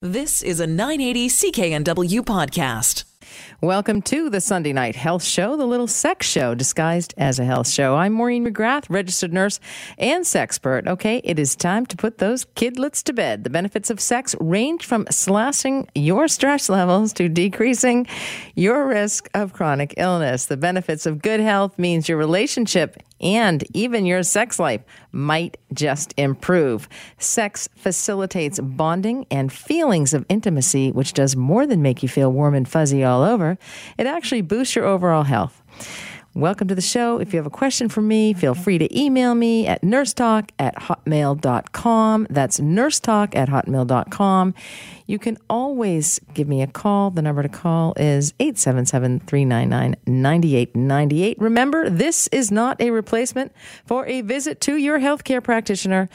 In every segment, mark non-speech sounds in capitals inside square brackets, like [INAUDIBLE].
This is a 980 CKNW podcast. Welcome to the Sunday Night Health Show, the little sex show disguised as a health show. I'm Maureen McGrath, registered nurse and sexpert. Okay, it is time to put those kidlets to bed. The benefits of sex range from slashing your stress levels to decreasing your risk of chronic illness. The benefits of good health means your relationship and even your sex life might just improve. Sex facilitates bonding and feelings of intimacy, which does more than make you feel warm and fuzzy all over. It actually boosts your overall health. Welcome to the show. If you have a question for me, feel free to email me at nursetalk at hotmail.com. That's nursetalk at hotmail.com. You can always give me a call. The number to call is 877 399 9898. Remember, this is not a replacement for a visit to your healthcare practitioner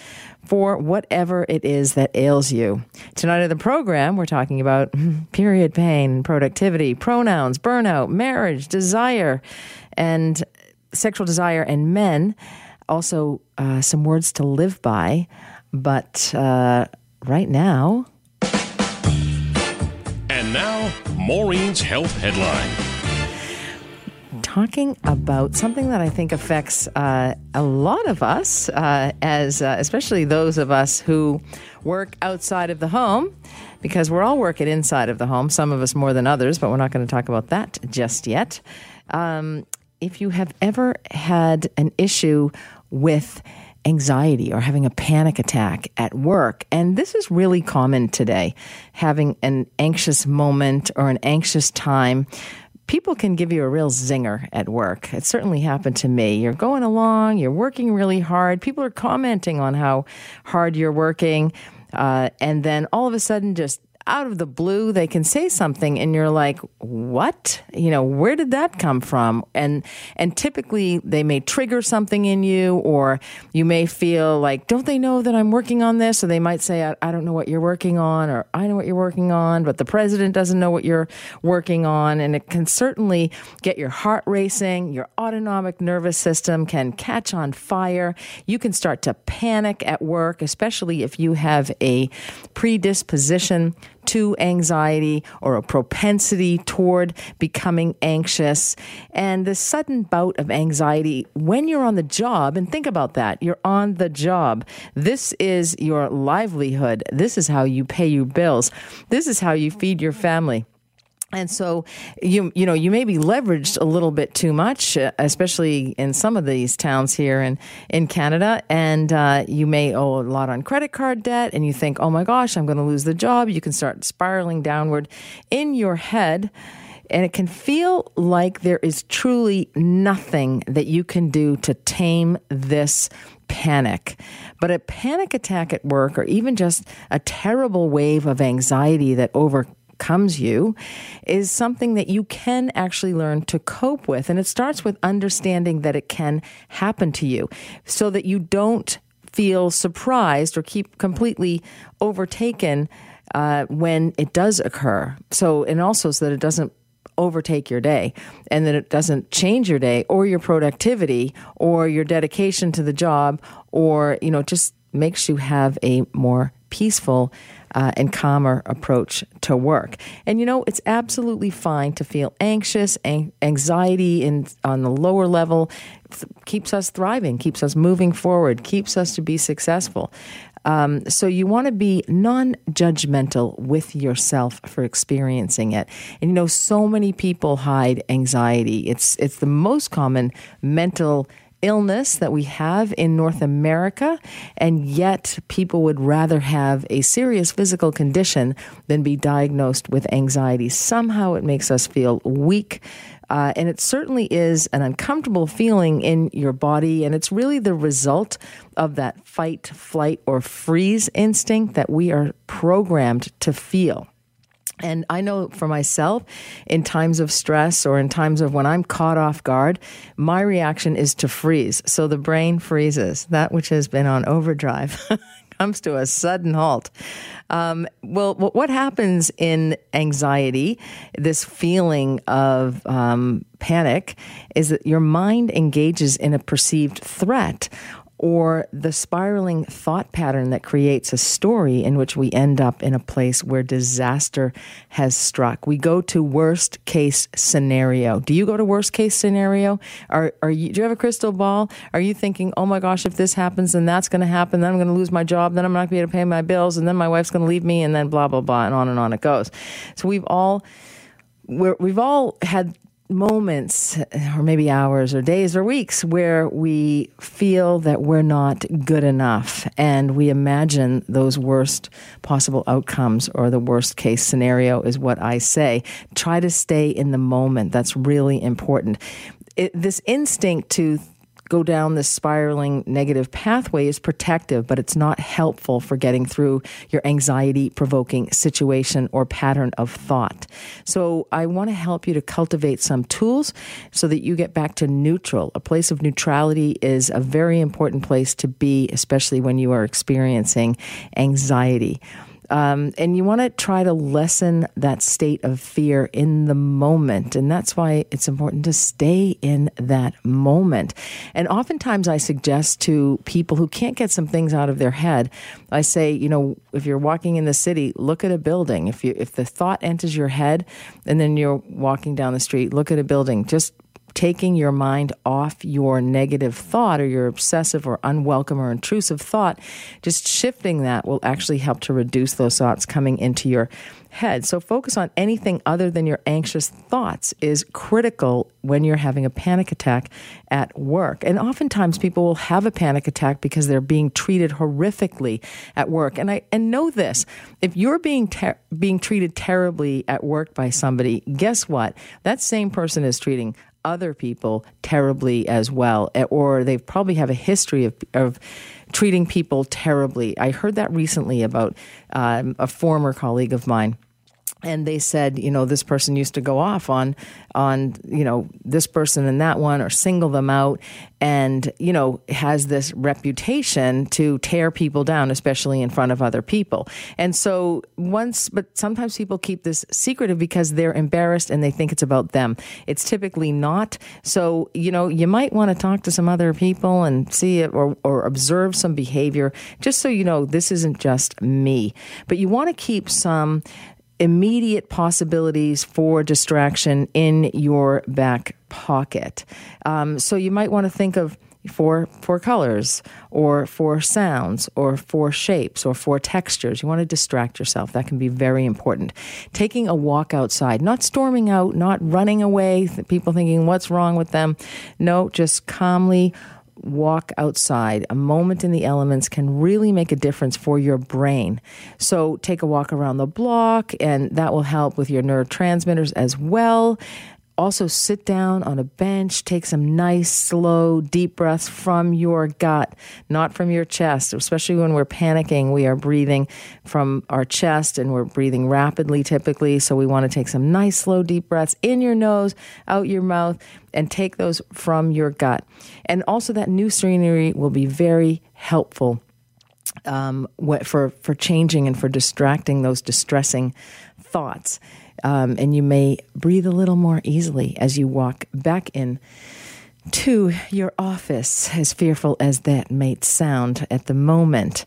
for whatever it is that ails you. Tonight in the program, we're talking about [LAUGHS] period pain, productivity, pronouns, burnout, marriage, desire, and sexual desire, and men. Also, uh, some words to live by. But uh, right now, And now, Maureen's Health Headline. talking about something that I think affects uh, a lot of us, uh, as uh, especially those of us who work outside of the home, because we're all working inside of the home. Some of us more than others, but we're not going to talk about that just yet. Um, if you have ever had an issue with anxiety or having a panic attack at work. And this is really common today, having an anxious moment or an anxious time. People can give you a real zinger at work. It certainly happened to me. You're going along, you're working really hard. People are commenting on how hard you're working. Uh, and then all of a sudden, just out of the blue, they can say something, and you're like, "What? You know, where did that come from?" And and typically, they may trigger something in you, or you may feel like, "Don't they know that I'm working on this?" Or they might say, "I, I don't know what you're working on," or "I know what you're working on," but the president doesn't know what you're working on, and it can certainly get your heart racing. Your autonomic nervous system can catch on fire. You can start to panic at work, especially if you have a predisposition to anxiety or a propensity toward becoming anxious. And the sudden bout of anxiety when you're on the job, and think about that, you're on the job. This is your livelihood. This is how you pay your bills. This is how you feed your family. And so you you know you may be leveraged a little bit too much, uh, especially in some of these towns here in in Canada, and uh, you may owe a lot on credit card debt, and you think, oh my gosh, I'm going to lose the job. You can start spiraling downward in your head. And it can feel like there is truly nothing that you can do to tame this panic. But a panic attack at work, or even just a terrible wave of anxiety that over comes you is something that you can actually learn to cope with. And it starts with understanding that it can happen to you so that you don't feel surprised or keep completely overtaken uh, when it does occur. So, and also so that it doesn't overtake your day and that it doesn't change your day or your productivity or your dedication to the job or, you know, just makes you have a more peaceful uh, and calmer approach to work. And you know, it's absolutely fine to feel anxious, an- anxiety in, on the lower level th- keeps us thriving, keeps us moving forward, keeps us to be successful. Um, so you want to be non-judgmental with yourself for experiencing it. And you know, so many people hide anxiety. It's it's the most common mental illness that we have in North America, and yet people would rather have a serious physical condition than be diagnosed with anxiety. Somehow it makes us feel weak. Uh, and it certainly is an uncomfortable feeling in your body. And it's really the result of that fight, flight, or freeze instinct that we are programmed to feel. And I know for myself, in times of stress or in times of when I'm caught off guard, my reaction is to freeze. So the brain freezes. That which has been on overdrive [LAUGHS] comes to a sudden halt. Um, well, what happens in anxiety, this feeling of um, panic, is that your mind engages in a perceived threat or the spiraling thought pattern that creates a story in which we end up in a place where disaster has struck. We go to worst case scenario. Do you go to worst case scenario? Are, are you, do you have a crystal ball? Are you thinking, oh my gosh, if this happens, then that's going to happen, then I'm going to lose my job, then I'm not going to be able to pay my bills, and then my wife's going to leave me, and then blah, blah, blah, and on and on it goes. So we've all, we we've all had moments, or maybe hours, or days, or weeks where we feel that we're not good enough and we imagine those worst possible outcomes or the worst case scenario is what I say. Try to stay in the moment. That's really important. It, this instinct to go down this spiraling negative pathway is protective, but it's not helpful for getting through your anxiety provoking situation or pattern of thought. So I want to help you to cultivate some tools so that you get back to neutral. A place of neutrality is a very important place to be, especially when you are experiencing anxiety. Um, and you want to try to lessen that state of fear in the moment. And that's why it's important to stay in that moment. And oftentimes I suggest to people who can't get some things out of their head, I say, you know, if you're walking in the city, look at a building. If you if the thought enters your head and then you're walking down the street, look at a building. Just taking your mind off your negative thought or your obsessive or unwelcome or intrusive thought, just shifting that will actually help to reduce those thoughts coming into your head. So focus on anything other than your anxious thoughts is critical when you're having a panic attack at work. And oftentimes people will have a panic attack because they're being treated horrifically at work. And I and know this, if you're being ter- being treated terribly at work by somebody, guess what? That same person is treating other people terribly as well, eh, or they probably have a history of, of treating people terribly. I heard that recently about um, a former colleague of mine and they said, you know, this person used to go off on, on, you know, this person and that one, or single them out, and you know, has this reputation to tear people down, especially in front of other people. And so once, but sometimes people keep this secretive because they're embarrassed and they think it's about them. It's typically not. So you know, you might want to talk to some other people and see it, or or observe some behavior, just so you know this isn't just me. But you want to keep some immediate possibilities for distraction in your back pocket. Um, so you might want to think of four four colors or four sounds or four shapes or four textures. You want to distract yourself. That can be very important. Taking a walk outside, not storming out, not running away, people thinking what's wrong with them. No, just calmly walk outside, a moment in the elements can really make a difference for your brain. So take a walk around the block, and that will help with your neurotransmitters as well. Also, sit down on a bench, take some nice, slow, deep breaths from your gut, not from your chest. Especially when we're panicking, we are breathing from our chest and we're breathing rapidly typically. So, we want to take some nice, slow, deep breaths in your nose, out your mouth, and take those from your gut. And also, that new scenery will be very helpful um, for, for changing and for distracting those distressing thoughts um, and you may breathe a little more easily as you walk back in to your office, as fearful as that might sound at the moment.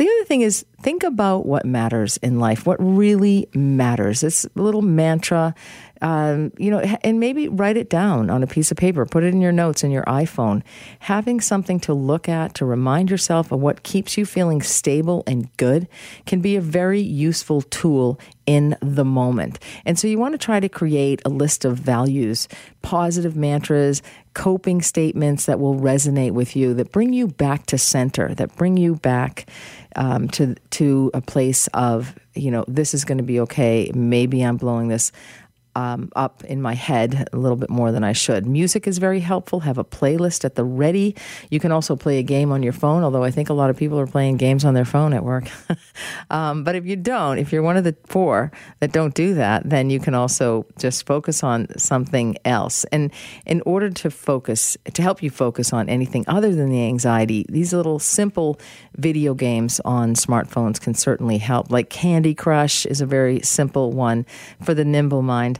The other thing is think about what matters in life, what really matters. This little mantra um, you know, and maybe write it down on a piece of paper, put it in your notes in your iPhone. Having something to look at to remind yourself of what keeps you feeling stable and good can be a very useful tool in the moment. And so you want to try to create a list of values, positive mantras, coping statements that will resonate with you, that bring you back to center, that bring you back um, to to a place of you know this is going to be okay. Maybe I'm blowing this um, up in my head a little bit more than I should. Music is very helpful. Have a playlist at the ready. You can also play a game on your phone, although I think a lot of people are playing games on their phone at work. [LAUGHS] um, but if you don't, if you're one of the four that don't do that, then you can also just focus on something else. And in order to focus, to help you focus on anything other than the anxiety, these little simple video games on smartphones can certainly help. Like Candy Crush is a very simple one for the nimble mind.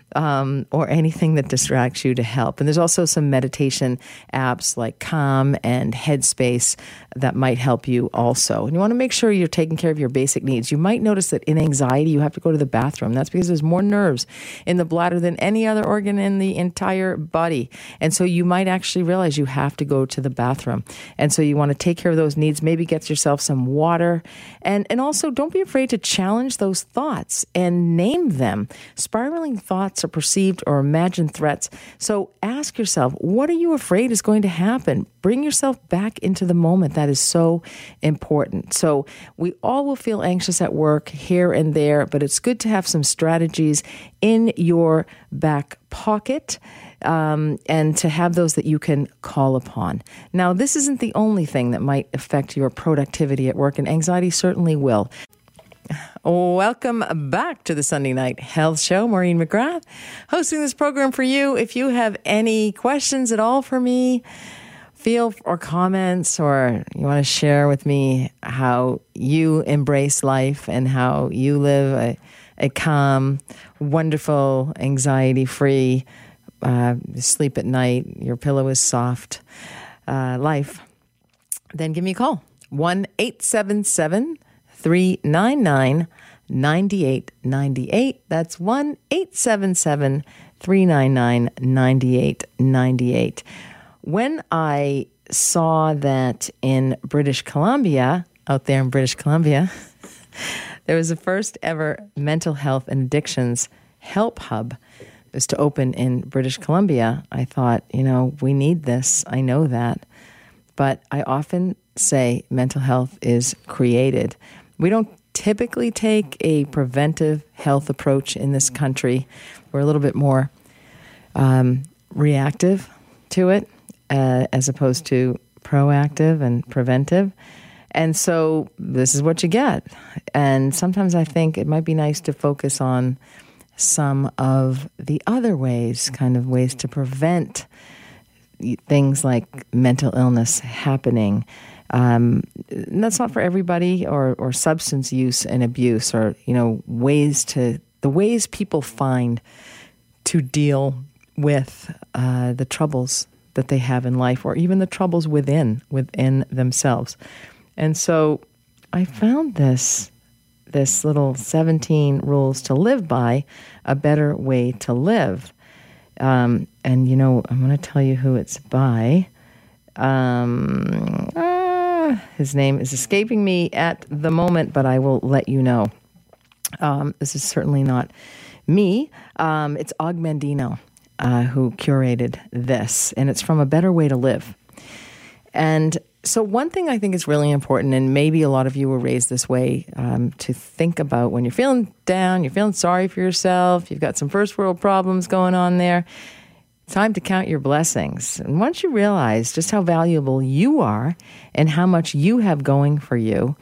um, or anything that distracts you to help. And there's also some meditation apps like Calm and Headspace that might help you also. And you want to make sure you're taking care of your basic needs. You might notice that in anxiety, you have to go to the bathroom. That's because there's more nerves in the bladder than any other organ in the entire body. And so you might actually realize you have to go to the bathroom. And so you want to take care of those needs. Maybe get yourself some water. And, and also don't be afraid to challenge those thoughts and name them. Spiraling thoughts are perceived or imagined threats. So ask yourself, what are you afraid is going to happen? Bring yourself back into the moment. That is so important. So we all will feel anxious at work here and there, but it's good to have some strategies in your back pocket. Um, and to have those that you can call upon. Now, this isn't the only thing that might affect your productivity at work, and anxiety certainly will. Welcome back to the Sunday Night Health Show. Maureen McGrath hosting this program for you. If you have any questions at all for me, feel or comments, or you want to share with me how you embrace life and how you live a, a calm, wonderful, anxiety free, uh, sleep at night, your pillow is soft uh, life, then give me a call. 1 877 399 9898. That's 1 877 399 9898. When I saw that in British Columbia, out there in British Columbia, [LAUGHS] there was the first ever mental health and addictions help hub was to open in British Columbia. I thought, you know, we need this. I know that. But I often say mental health is created. We don't typically take a preventive health approach in this country. We're a little bit more um, reactive to it uh, as opposed to proactive and preventive. And so this is what you get. And sometimes I think it might be nice to focus on some of the other ways, kind of ways to prevent things like mental illness happening. Um, that's not for everybody, or, or substance use and abuse, or you know ways to the ways people find to deal with uh, the troubles that they have in life, or even the troubles within within themselves. And so, I found this this little 17 rules to live by, a better way to live. Um, and you know, I'm going to tell you who it's by. Um, his name is escaping me at the moment, but I will let you know. Um, this is certainly not me. Um, it's Og Mandino uh, who curated this, and it's from A Better Way to Live. And so, one thing I think is really important, and maybe a lot of you were raised this way um, to think about when you're feeling down, you're feeling sorry for yourself, you've got some first world problems going on there. Time to count your blessings. And once you realize just how valuable you are and how much you have going for you,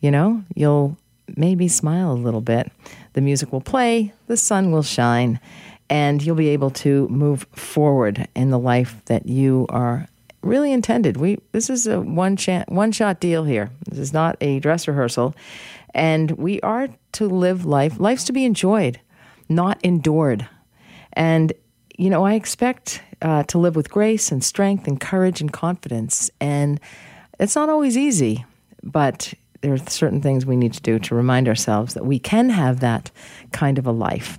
you know, you'll maybe smile a little bit. The music will play, the sun will shine, and you'll be able to move forward in the life that you are really intended. We this is a one chance, one shot deal here. This is not a dress rehearsal, and we are to live life. Life's to be enjoyed, not endured. And you know, I expect uh, to live with grace and strength and courage and confidence. And it's not always easy, but there are certain things we need to do to remind ourselves that we can have that kind of a life.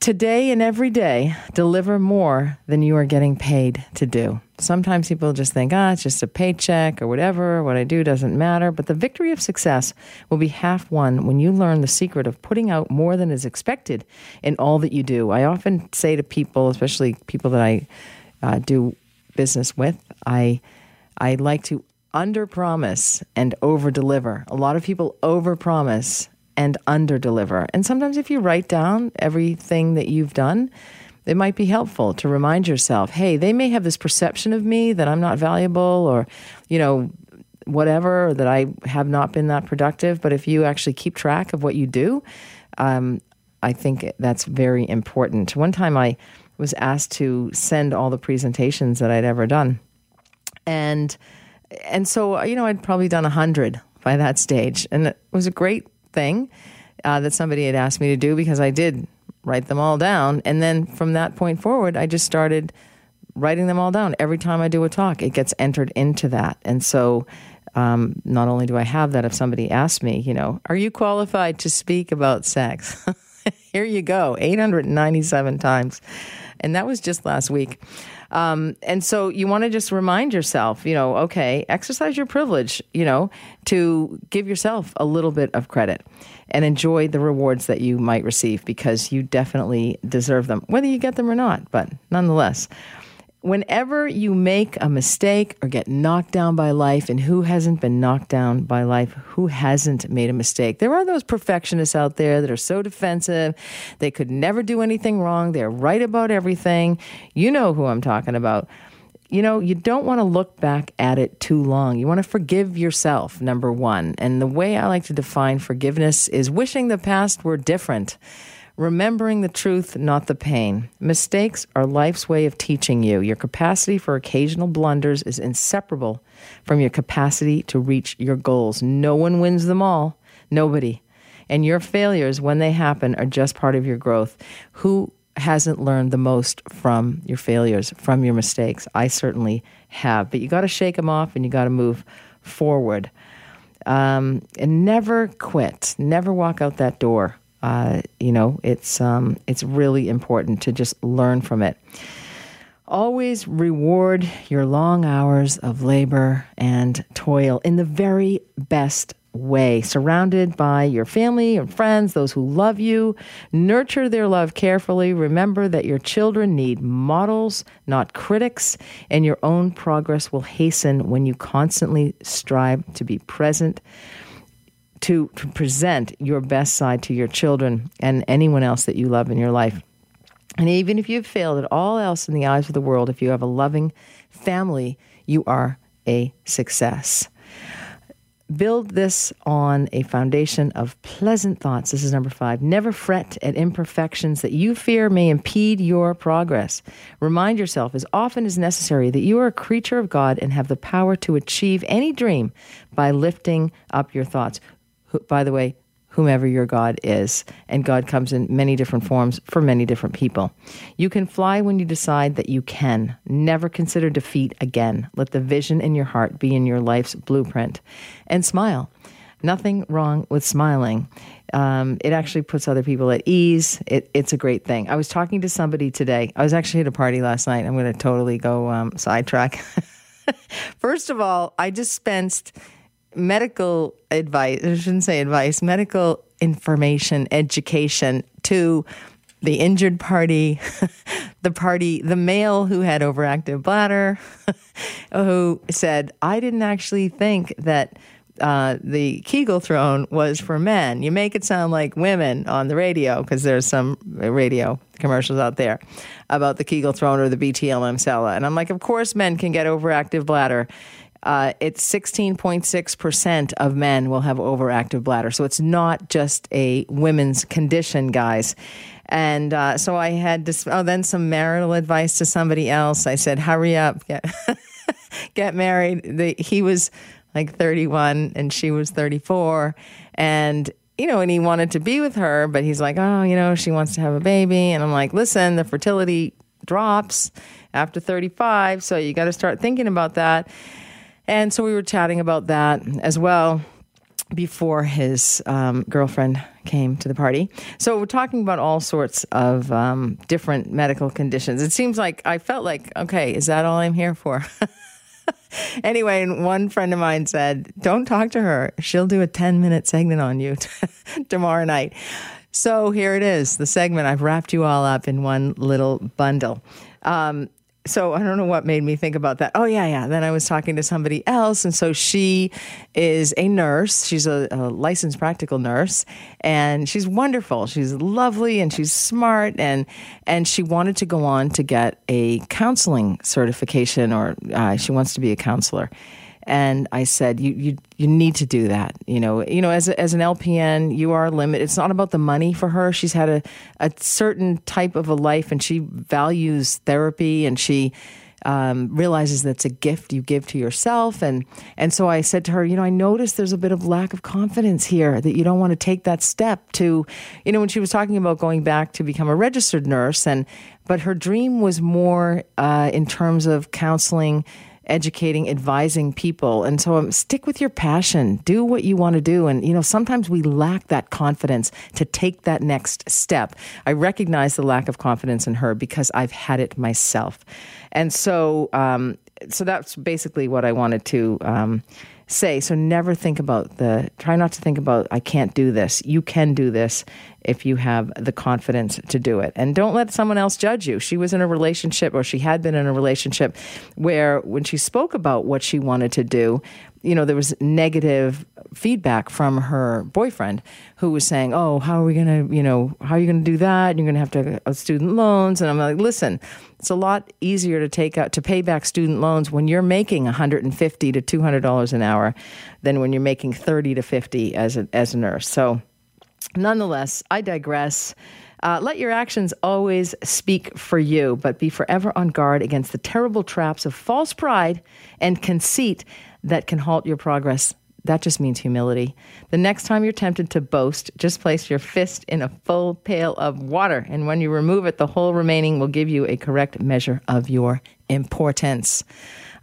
Today and every day, deliver more than you are getting paid to do. Sometimes people just think, ah, it's just a paycheck or whatever. What I do doesn't matter. But the victory of success will be half won when you learn the secret of putting out more than is expected in all that you do. I often say to people, especially people that I uh, do business with, I I like to under promise and over deliver. A lot of people over promise and under deliver. And sometimes, if you write down everything that you've done, it might be helpful to remind yourself hey, they may have this perception of me that I'm not valuable or, you know, whatever, that I have not been that productive. But if you actually keep track of what you do, um, I think that's very important. One time I was asked to send all the presentations that I'd ever done. And and so you know I'd probably done a hundred by that stage, and it was a great thing uh, that somebody had asked me to do because I did write them all down. And then from that point forward, I just started writing them all down. Every time I do a talk, it gets entered into that. And so um, not only do I have that, if somebody asks me, you know, are you qualified to speak about sex? [LAUGHS] Here you go, 897 times. And that was just last week. Um, and so you want to just remind yourself, you know, okay, exercise your privilege, you know, to give yourself a little bit of credit and enjoy the rewards that you might receive because you definitely deserve them, whether you get them or not. But nonetheless, whenever you make a mistake or get knocked down by life, and who hasn't been knocked down by life? Who hasn't made a mistake? There are those perfectionists out there that are so defensive. They could never do anything wrong. They're right about everything. You know who I'm talking about. You know, you don't want to look back at it too long. You want to forgive yourself, number one. And the way I like to define forgiveness is wishing the past were different remembering the truth, not the pain. Mistakes are life's way of teaching you. Your capacity for occasional blunders is inseparable from your capacity to reach your goals. No one wins them all, nobody. And your failures, when they happen, are just part of your growth. Who hasn't learned the most from your failures, from your mistakes? I certainly have. But you got to shake them off and you got to move forward. Um, and never quit. Never walk out that door uh, you know, it's um, it's really important to just learn from it. Always reward your long hours of labor and toil in the very best way, surrounded by your family and friends, those who love you. Nurture their love carefully. Remember that your children need models, not critics, and your own progress will hasten when you constantly strive to be present to, to present your best side to your children and anyone else that you love in your life. And even if you've failed at all else in the eyes of the world, if you have a loving family, you are a success. Build this on a foundation of pleasant thoughts. This is number five. Never fret at imperfections that you fear may impede your progress. Remind yourself as often as necessary that you are a creature of God and have the power to achieve any dream by lifting up your thoughts by the way, whomever your God is. And God comes in many different forms for many different people. You can fly when you decide that you can. Never consider defeat again. Let the vision in your heart be in your life's blueprint. And smile. Nothing wrong with smiling. Um, it actually puts other people at ease. It, it's a great thing. I was talking to somebody today. I was actually at a party last night. I'm going to totally go um, sidetrack. [LAUGHS] First of all, I dispensed medical advice, I shouldn't say advice, medical information, education to the injured party, [LAUGHS] the party, the male who had overactive bladder, [LAUGHS] who said, I didn't actually think that uh, the Kegel throne was for men. You make it sound like women on the radio because there's some radio commercials out there about the Kegel throne or the BTL Emsella. And I'm like, of course, men can get overactive bladder uh, it's 16.6% of men will have overactive bladder. So it's not just a women's condition, guys. And uh, so I had to, oh, then some marital advice to somebody else. I said, hurry up, get, [LAUGHS] get married. The, he was like 31 and she was 34. And you know, and he wanted to be with her, but he's like, oh, you know, she wants to have a baby. And I'm like, listen, the fertility drops after 35, so you got to start thinking about that. And so we were chatting about that as well before his um, girlfriend came to the party. So we're talking about all sorts of um, different medical conditions. It seems like I felt like, okay, is that all I'm here for? [LAUGHS] anyway, one friend of mine said, don't talk to her. She'll do a 10 minute segment on you [LAUGHS] tomorrow night. So here it is, the segment. I've wrapped you all up in one little bundle. Um, so I don't know what made me think about that. Oh yeah, yeah. Then I was talking to somebody else, and so she is a nurse. She's a, a, licensed practical nurse, and she's wonderful. She's lovely and she's smart, and and she wanted to go on to get a counseling certification, or uh, she wants to be a counselor. And I said, you, you, you need to do that. You know, you know, as, a, as an LPN, you are limited. It's not about the money for her. She's had a, a certain type of a life and she values therapy and she, um, realizes that's a gift you give to yourself. And, and so I said to her, you know, I noticed there's a bit of lack of confidence here that you don't want to take that step to, you know, when she was talking about going back to become a registered nurse and, but her dream was more uh, in terms of counseling educating, advising people. And so um, stick with your passion. Do what you want to do. And, you know, sometimes we lack that confidence to take that next step. I recognize the lack of confidence in her because I've had it myself. And so, um, so that's basically what I wanted to um, say. So never think about the, try not to think about, I can't do this. You can do this if you have the confidence to do it. And don't let someone else judge you. She was in a relationship, or she had been in a relationship, where when she spoke about what she wanted to do, you know, there was negative feedback from her boyfriend who was saying, "Oh, how are we going to, you know, how are you going to do that? You're going to have to have student loans." And I'm like, "Listen, it's a lot easier to take out to pay back student loans when you're making 150 to 200 dollars an hour than when you're making 30 to 50 as a as a nurse." So Nonetheless, I digress. Uh, let your actions always speak for you, but be forever on guard against the terrible traps of false pride and conceit that can halt your progress. That just means humility. The next time you're tempted to boast, just place your fist in a full pail of water, and when you remove it, the whole remaining will give you a correct measure of your importance.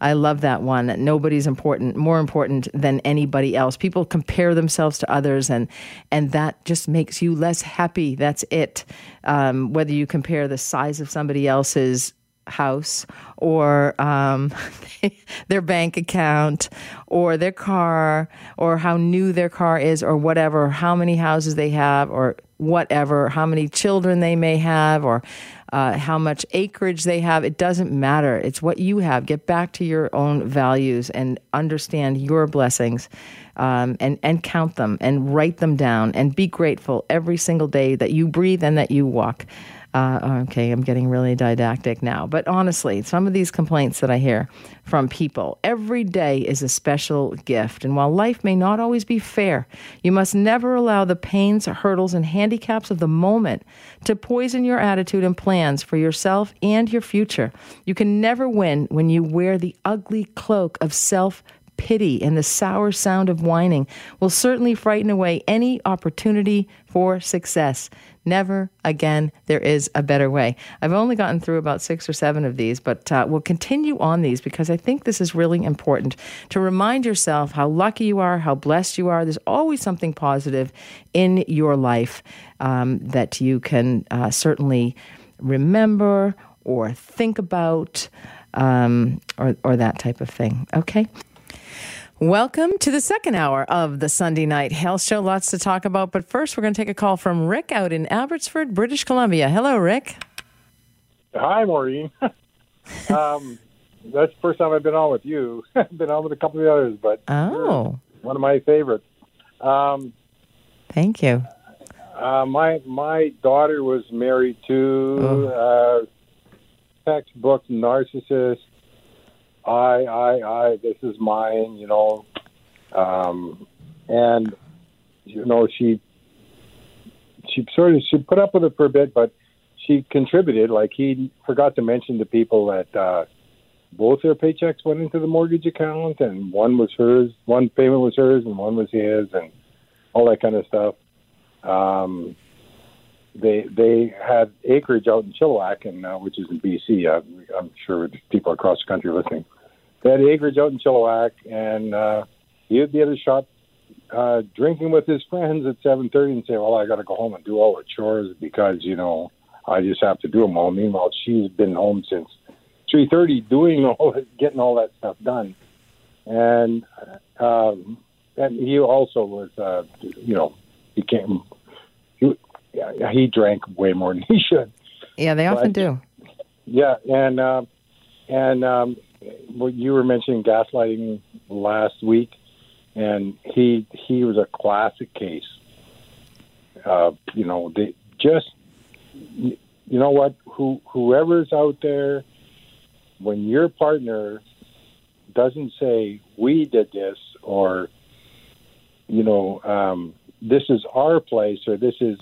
I love that one. Nobody's important, more important than anybody else. People compare themselves to others, and and that just makes you less happy. That's it. Um, whether you compare the size of somebody else's house or um, [LAUGHS] their bank account or their car or how new their car is or whatever, how many houses they have or whatever, how many children they may have or uh, how much acreage they have. It doesn't matter. It's what you have. Get back to your own values and understand your blessings um, and, and count them and write them down and be grateful every single day that you breathe and that you walk. Uh, okay, I'm getting really didactic now. But honestly, some of these complaints that I hear from people, every day is a special gift. And while life may not always be fair, you must never allow the pains, hurdles, and handicaps of the moment to poison your attitude and plans for yourself and your future. You can never win when you wear the ugly cloak of self pity and the sour sound of whining will certainly frighten away any opportunity for success. Never again, there is a better way. I've only gotten through about six or seven of these, but uh, we'll continue on these because I think this is really important to remind yourself how lucky you are, how blessed you are. There's always something positive in your life um, that you can uh, certainly remember or think about um, or, or that type of thing. Okay. Welcome to the second hour of the Sunday Night Health Show. Lots to talk about, but first we're going to take a call from Rick out in Abbotsford, British Columbia. Hello, Rick. Hi, Maureen. [LAUGHS] um, that's the first time I've been on with you. [LAUGHS] I've been on with a couple of the others, but oh, one of my favorites. Um, Thank you. Uh, my my daughter was married to Oh. uh, textbook narcissist. I, I, I. This is mine. You know, um, and you know she she sort of she put up with it for a bit, but she contributed. Like he forgot to mention to people that uh, both their paychecks went into the mortgage account, and one was hers, one payment was hers, and one was his, and all that kind of stuff. Um, they they had acreage out in Chilliwack, and uh, which is in BC. Uh, I'm sure people across the country are listening. They had acreage out in Chilliwack, and uh, he would be at his shop uh, drinking with his friends at 7:30 and say, "Well, I got to go home and do all the chores because you know I just have to do them all." Meanwhile, she's been home since 3:30 doing [LAUGHS] all getting all that stuff done, and um, and he also was uh, you know he, yeah, he drank way more than [LAUGHS] he should. Yeah, they often do. Yeah, and uh, and um, what you were mentioning gaslighting last week, and he he was a classic case. Uh, you know, they just you know what? Who whoever's out there, when your partner doesn't say we did this or you know um, this is our place or this is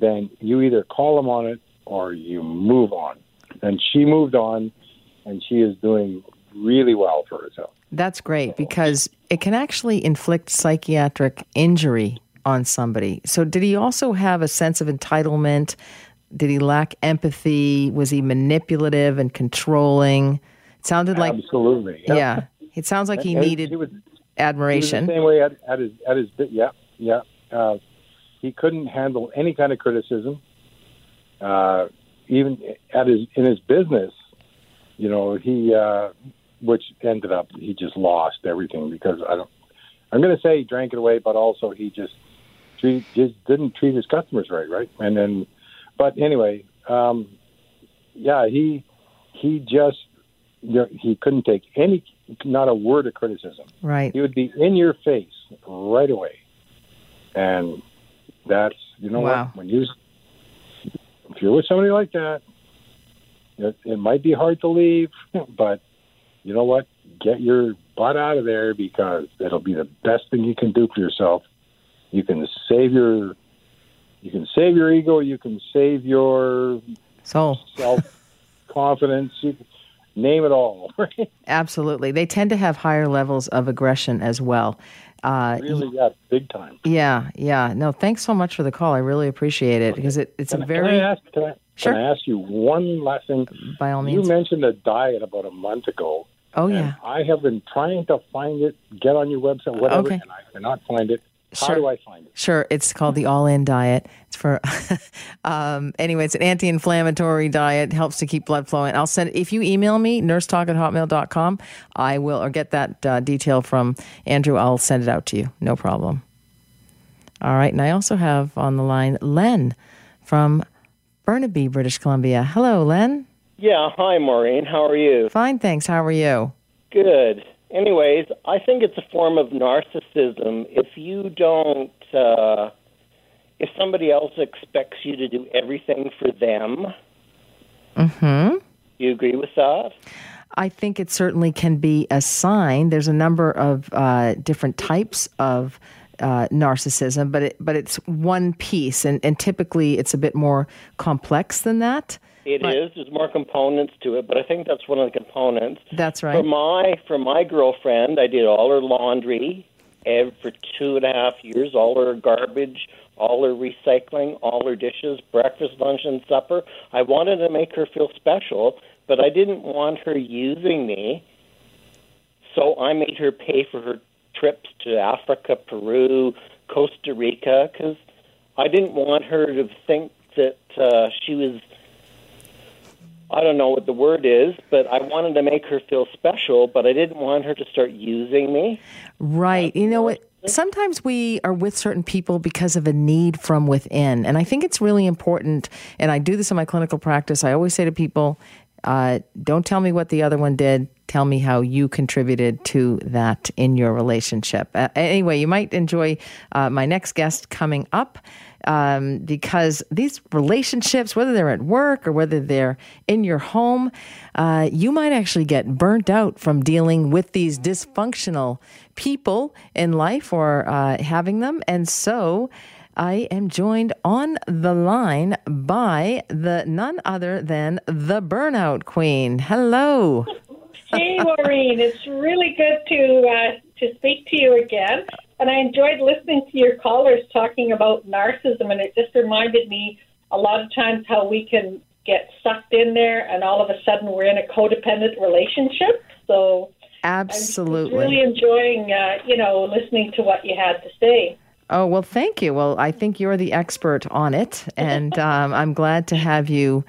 then you either call them on it or you move on and she moved on and she is doing really well for herself. That's great because it can actually inflict psychiatric injury on somebody. So, did he also have a sense of entitlement? Did he lack empathy? Was he manipulative and controlling? It sounded like Absolutely. yeah. It sounds like he And needed he was, he was admiration. the same way at, at his at his yeah yeah. Uh, he couldn't handle any kind of criticism. Uh, even at his in his business, you know, he uh, which ended up he just lost everything because I don't. I'm going to say he drank it away, but also he just treat, just didn't treat his customers right, right? And then, but anyway, um, yeah, he he just he couldn't take any not a word of criticism. Right. He would be in your face right away, and that's you know Wow. what when you if you're with somebody like that, it, it might be hard to leave, [LAUGHS] but you know what? Get your butt out of there because it'll be the best thing you can do for yourself. You can save your you can save your ego. You can save your So, self confidence. You name it all. [LAUGHS] absolutely. They tend to have higher levels of aggression as well. Uh, really, yeah, big time. yeah, yeah. No, thanks so much for the call. I really appreciate it because it, it's a Can very, I ask? Can I, Sure. can I ask you one last thing? by all means. You mentioned a diet about a month ago. Oh, yeah. I have been trying to find it, get on your website, whatever, Okay. and I cannot find it. How Sure. do I find it? Sure, it's called the All In Diet. It's for, [LAUGHS] um, anyway, it's an anti inflammatory diet, helps to keep blood flowing. I'll send If you email me, nursetalk at hotmail.com, I will, or get that uh, detail from Andrew, I'll send it out to you. No problem. All right, and I also have on the line Len from Burnaby, British Columbia. Hello, Len. Yeah, hi, Maureen. How are you? Fine, thanks. How are you? Good. Anyways, I think it's a form of narcissism if you don't, uh, if somebody else expects you to do everything for them. Hmm. You agree with that? I think it certainly can be a sign. There's a number of uh, different types of uh, narcissism, but it, but it's one piece, and, and typically it's a bit more complex than that. It is. But- There's more components to it, but I think that's one of the components. That's right. For my for my girlfriend, I did all her laundry for two and a half years, all her garbage, all her recycling, all her dishes, breakfast, lunch, and supper. I wanted to make her feel special, but I didn't want her using me. So I made her pay for her trips to Africa, Peru, Costa Rica, because I didn't want her to think that uh, she was I don't know what the word is, but I wanted to make her feel special, but I didn't want her to start using me. Right. You know what? Sometimes we are with certain people because of a need from within. And I think it's really important. And I do this in my clinical practice. I always say to people, uh, don't tell me what the other one did. Tell me how you contributed to that in your relationship. Uh, anyway, you might enjoy uh, my next guest coming up um, because these relationships, whether they're at work or whether they're in your home, uh, you might actually get burnt out from dealing with these dysfunctional people in life or uh, having them. And so I am joined on the line by the none other than the Burnout Queen. Hello. Hey, Maureen, it's really good to uh, to speak to you again. And I enjoyed listening to your callers talking about narcissism, and it just reminded me a lot of times how we can get sucked in there, and all of a sudden we're in a codependent relationship. So Absolutely. really enjoying, uh, you know, listening to what you had to say. Oh, well, thank you. Well, I think you're the expert on it, [LAUGHS] and um, I'm glad to have you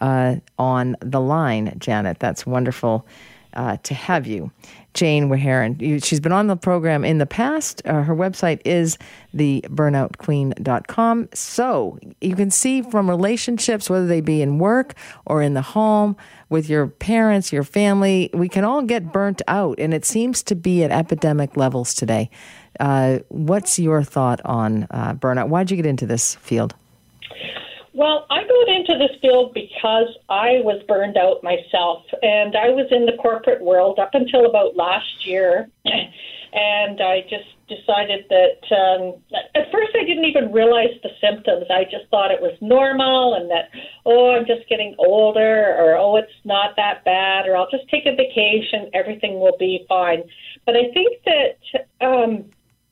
uh, on the line, Janet. That's wonderful uh, to have you. Jane Waharan, she's been on the program in the past. Uh, her website is theburnoutqueen.com. So you can see from relationships, whether they be in work or in the home, with your parents, your family, we can all get burnt out, and it seems to be at epidemic levels today. Uh, what's your thought on uh, burnout? Why'd you get into this field? Well, I got into this field because I was burned out myself, and I was in the corporate world up until about last year. [CLEARS THROAT] and I just decided that um, at first I didn't even realize the symptoms. I just thought it was normal and that oh I'm just getting older or oh it's not that bad or I'll just take a vacation everything will be fine. But I think that um,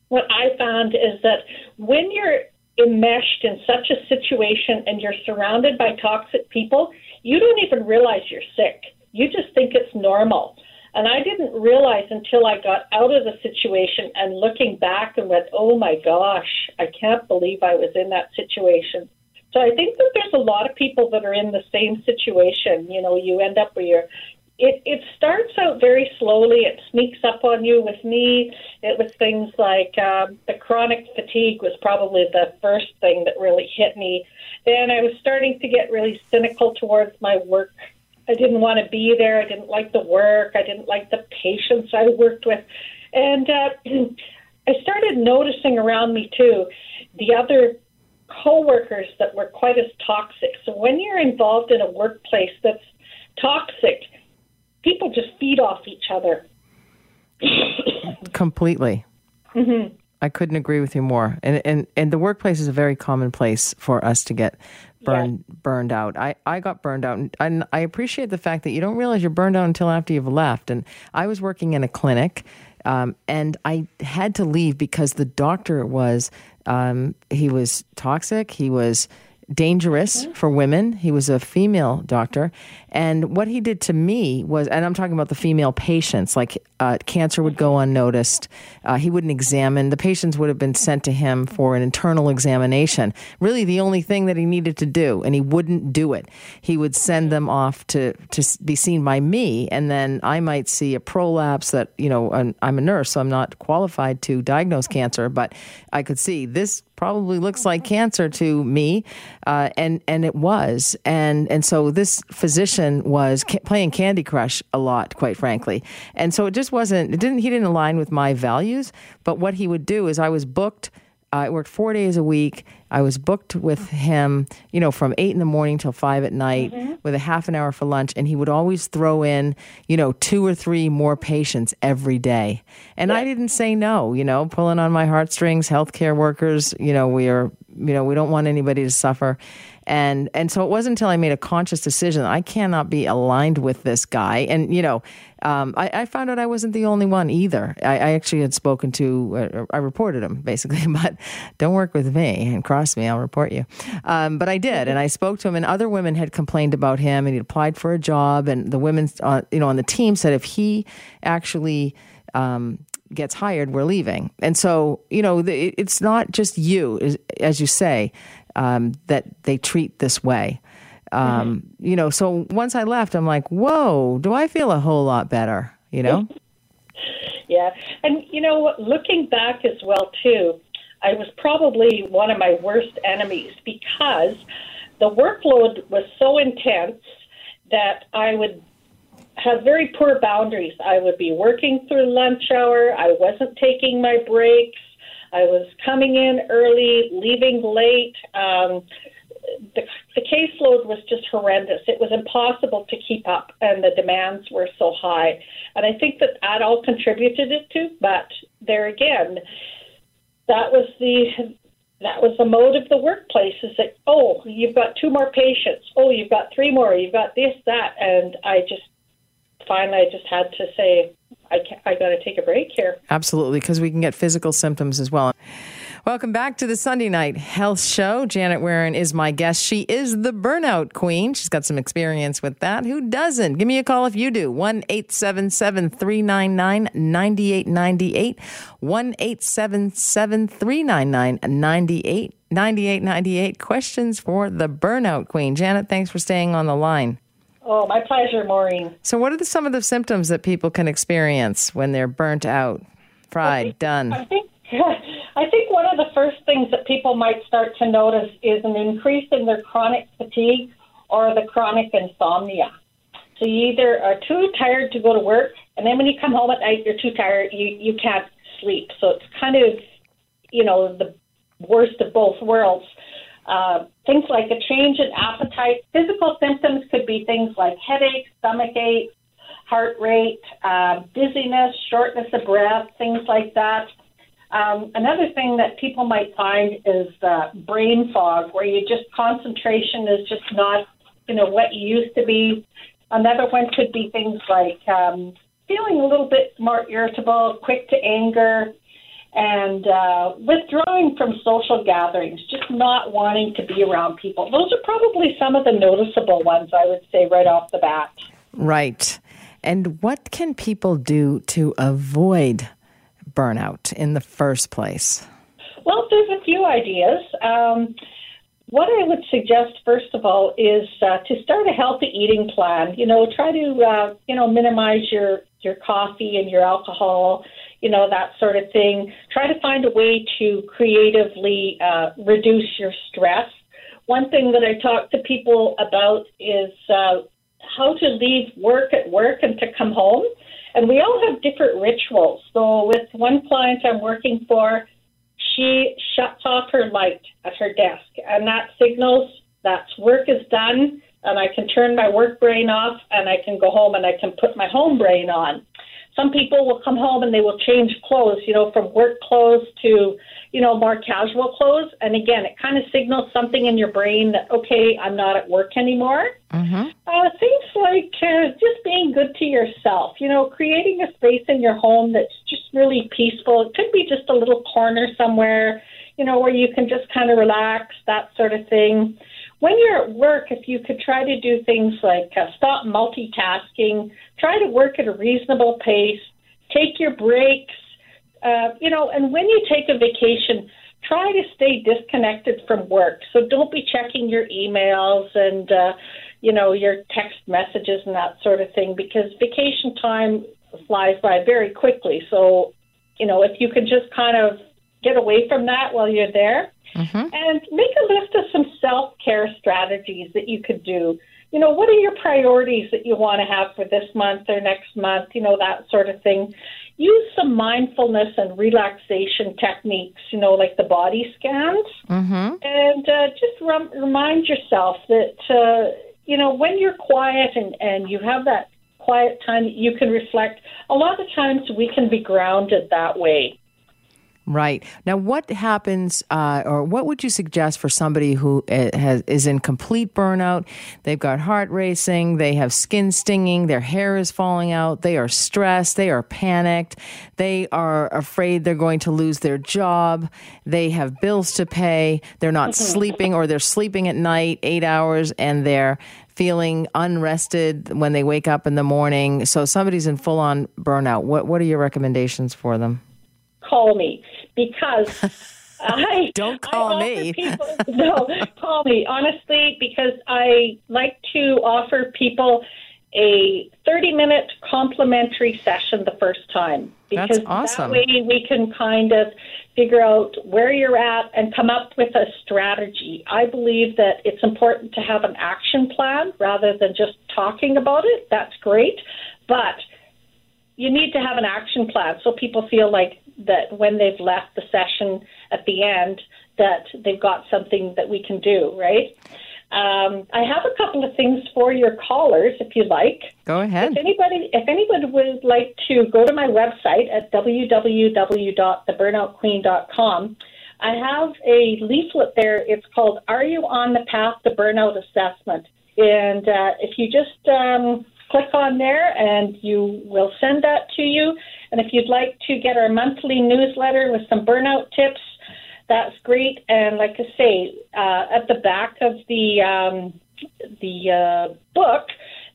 what I found is that when you're enmeshed in such a situation and you're surrounded by toxic people, you don't even realize you're sick. You just think it's normal. And I didn't realize until I got out of the situation and looking back and went, oh my gosh, I can't believe I was in that situation. So I think that there's a lot of people that are in the same situation. You know, you end up where you're. It, it starts out very slowly. It sneaks up on you. With me, it was things like um, the chronic fatigue was probably the first thing that really hit me. Then I was starting to get really cynical towards my work I didn't want to be there. I didn't like the work. I didn't like the patients I worked with. And uh, [CLEARS THROAT] I started noticing around me too the other coworkers that were quite as toxic. So when you're involved in a workplace that's toxic, people just feed off each other. Completely. Mm-hmm. I couldn't agree with you more. And and and the workplace is a very common place for us to get burned yeah. burned out. I, I got burned out, and, and I appreciate the fact that you don't realize you're burned out until after you've left. And I was working in a clinic, um, and I had to leave because the doctor was um, he was toxic. He was dangerous for women. He was a female doctor. And what he did to me was, and I'm talking about the female patients, like uh, cancer would go unnoticed. Uh, he wouldn't examine. The patients would have been sent to him for an internal examination. Really, the only thing that he needed to do, and he wouldn't do it. He would send them off to, to be seen by me, and then I might see a prolapse that, you know, I'm a nurse, so I'm not qualified to diagnose cancer, but I could see this probably looks like cancer to me, uh, and and it was, and and so this physician was ca- playing Candy Crush a lot, quite frankly, and so it just wasn't. It didn't. He didn't align with my values. But what he would do is, I was booked I worked four days a week. I was booked with him, you know, from eight in the morning till five at night mm-hmm. with a half an hour for lunch. And he would always throw in, you know, two or three more patients every day. And yeah. I didn't say no, you know, pulling on my heartstrings, healthcare workers, you know, we are, you know, we don't want anybody to suffer. And and so it wasn't until I made a conscious decision I cannot be aligned with this guy. And you know, um, I, I, found out I wasn't the only one either. I, I actually had spoken to, uh, I reported him basically, [LAUGHS] but don't work with me and cross me, I'll report you. Um, but I did, and I spoke to him, and other women had complained about him, and he'd applied for a job, and the women, uh, you know, on the team said if he actually um, gets hired, we're leaving. And so, you know, it's not just you, as you say, um, that they treat this way. Um, mm-hmm. You know, so once I left, I'm like, whoa, do I feel a whole lot better? You know? [LAUGHS] yeah. And, you know, looking back as well, too, I was probably one of my worst enemies because the workload was so intense that I would have very poor boundaries. I would be working through lunch hour, I wasn't taking my breaks. I was coming in early, leaving late. Um, the, the caseload was just horrendous. It was impossible to keep up, and the demands were so high. And I think that that all contributed it to. But there again, that was the that was the mode of the workplace. Is that oh, you've got two more patients. Oh, you've got three more. You've got this, that, and I just finally I just had to say I I got to take a break here. Absolutely, because we can get physical symptoms as well. Welcome back to the Sunday Night Health Show. Janet Warren is my guest. She is the burnout queen. She's got some experience with that. Who doesn't? Give me a call if you do. 1 877 399 9898. 1 877 399 9898. Questions for the burnout queen. Janet, thanks for staying on the line. Oh, my pleasure, Maureen. So, what are the, some of the symptoms that people can experience when they're burnt out, fried, I think, done? I think [LAUGHS] I think one of the first things that people might start to notice is an increase in their chronic fatigue or the chronic insomnia. So you either are too tired to go to work, and then when you come home at night, you're too tired, you, you can't sleep. So it's kind of, you know, the worst of both worlds. Uh, things like a change in appetite. Physical symptoms could be things like headaches, stomach aches, heart rate, uh, dizziness, shortness of breath, things like that. Um, another thing that people might find is uh, brain fog, where you just concentration is just not, you know, what you used to be. Another one could be things like um, feeling a little bit more irritable, quick to anger, and uh, withdrawing from social gatherings, just not wanting to be around people. Those are probably some of the noticeable ones, I would say, right off the bat. Right. And what can people do to avoid burnout in the first place? Well, there's a few ideas. Um, what I would suggest, first of all, is uh, to start a healthy eating plan. You know, try to uh, you know minimize your your coffee and your alcohol. You know that sort of thing. Try to find a way to creatively uh, reduce your stress. One thing that I talk to people about is uh, how to leave work at work and to come home. And we all have different rituals. So with one client I'm working for, she shuts off her light at her desk, and that signals that work is done, and I can turn my work brain off, and I can go home and I can put my home brain on. Some people will come home and they will change clothes, you know, from work clothes to, you know, more casual clothes. And again, it kind of signals something in your brain that, okay, I'm not at work anymore. Mm-hmm. Uh, things like uh, just being good to yourself, you know, creating a space in your home that's just really peaceful. It could be just a little corner somewhere, you know, where you can just kind of relax, that sort of thing. When you're at work, if you could try to do things like uh, stop multitasking, try to work at a reasonable pace, take your breaks, uh, you know, and when you take a vacation, try to stay disconnected from work. So don't be checking your emails and, uh, you know, your text messages and that sort of thing because vacation time flies by very quickly. So, you know, if you could just kind of get away from that while you're there Mm-hmm. and make a list of some self care strategies that you could do. You know, what are your priorities that you want to have for this month or next month? You know, that sort of thing. Use some mindfulness and relaxation techniques, you know, like the body scans. Mm-hmm. And uh, just rem- remind yourself that, uh, you know, when you're quiet and, and you have that quiet time you can reflect, a lot of times we can be grounded that way. Right. Now, what happens, uh, or what would you suggest for somebody who uh, has, is in complete burnout? They've got heart racing, they have skin stinging, their hair is falling out, they are stressed, they are panicked, they are afraid they're going to lose their job, they have bills to pay, they're not sleeping, or they're sleeping at night eight hours and they're feeling unrested when they wake up in the morning. So, somebody's in full on burnout. What, what are your recommendations for them? call me because I [LAUGHS] Don't call I me. People, [LAUGHS] no, call me honestly because I like to offer people a 30 minute complimentary session the first time because That's awesome. that way we can kind of figure out where you're at and come up with a strategy. I believe that it's important to have an action plan rather than just talking about it. That's great, but you need to have an action plan so people feel like that when they've left the session at the end that they've got something that we can do right? Um, i have a couple of things for your callers if you like. Go ahead. if anybody if anybody would like to go to my website at www.theburnoutqueen.com i have a leaflet there. It's called are you on the path to burnout assessment? And uh, if you just um, click on there and you will send that to you. And if you'd like to get our monthly newsletter with some burnout tips, that's great. And like I say, uh, at the back of the um, the uh, book,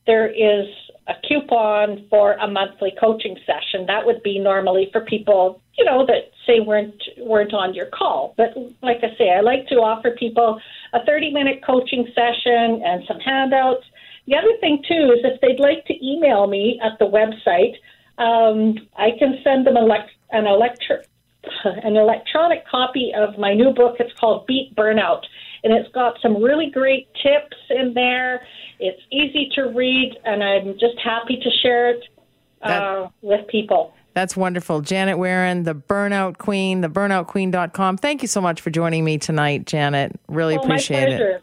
there is a coupon for a monthly coaching session. That would be normally for people, you know, that say weren't weren't on your call. But like I say, I like to offer people a 30 minute coaching session and some handouts the other thing too is if they'd like to email me at the website, um, I can send them elect- an electro- an electronic copy of my new book. It's called Beat Burnout, and it's got some really great tips in there. It's easy to read, and I'm just happy to share it uh, That- with people. That's wonderful. Janet Warren, the Burnout Queen, the burnoutqueen.com. Thank you so much for joining me tonight, Janet. Really Oh, appreciate my pleasure. it.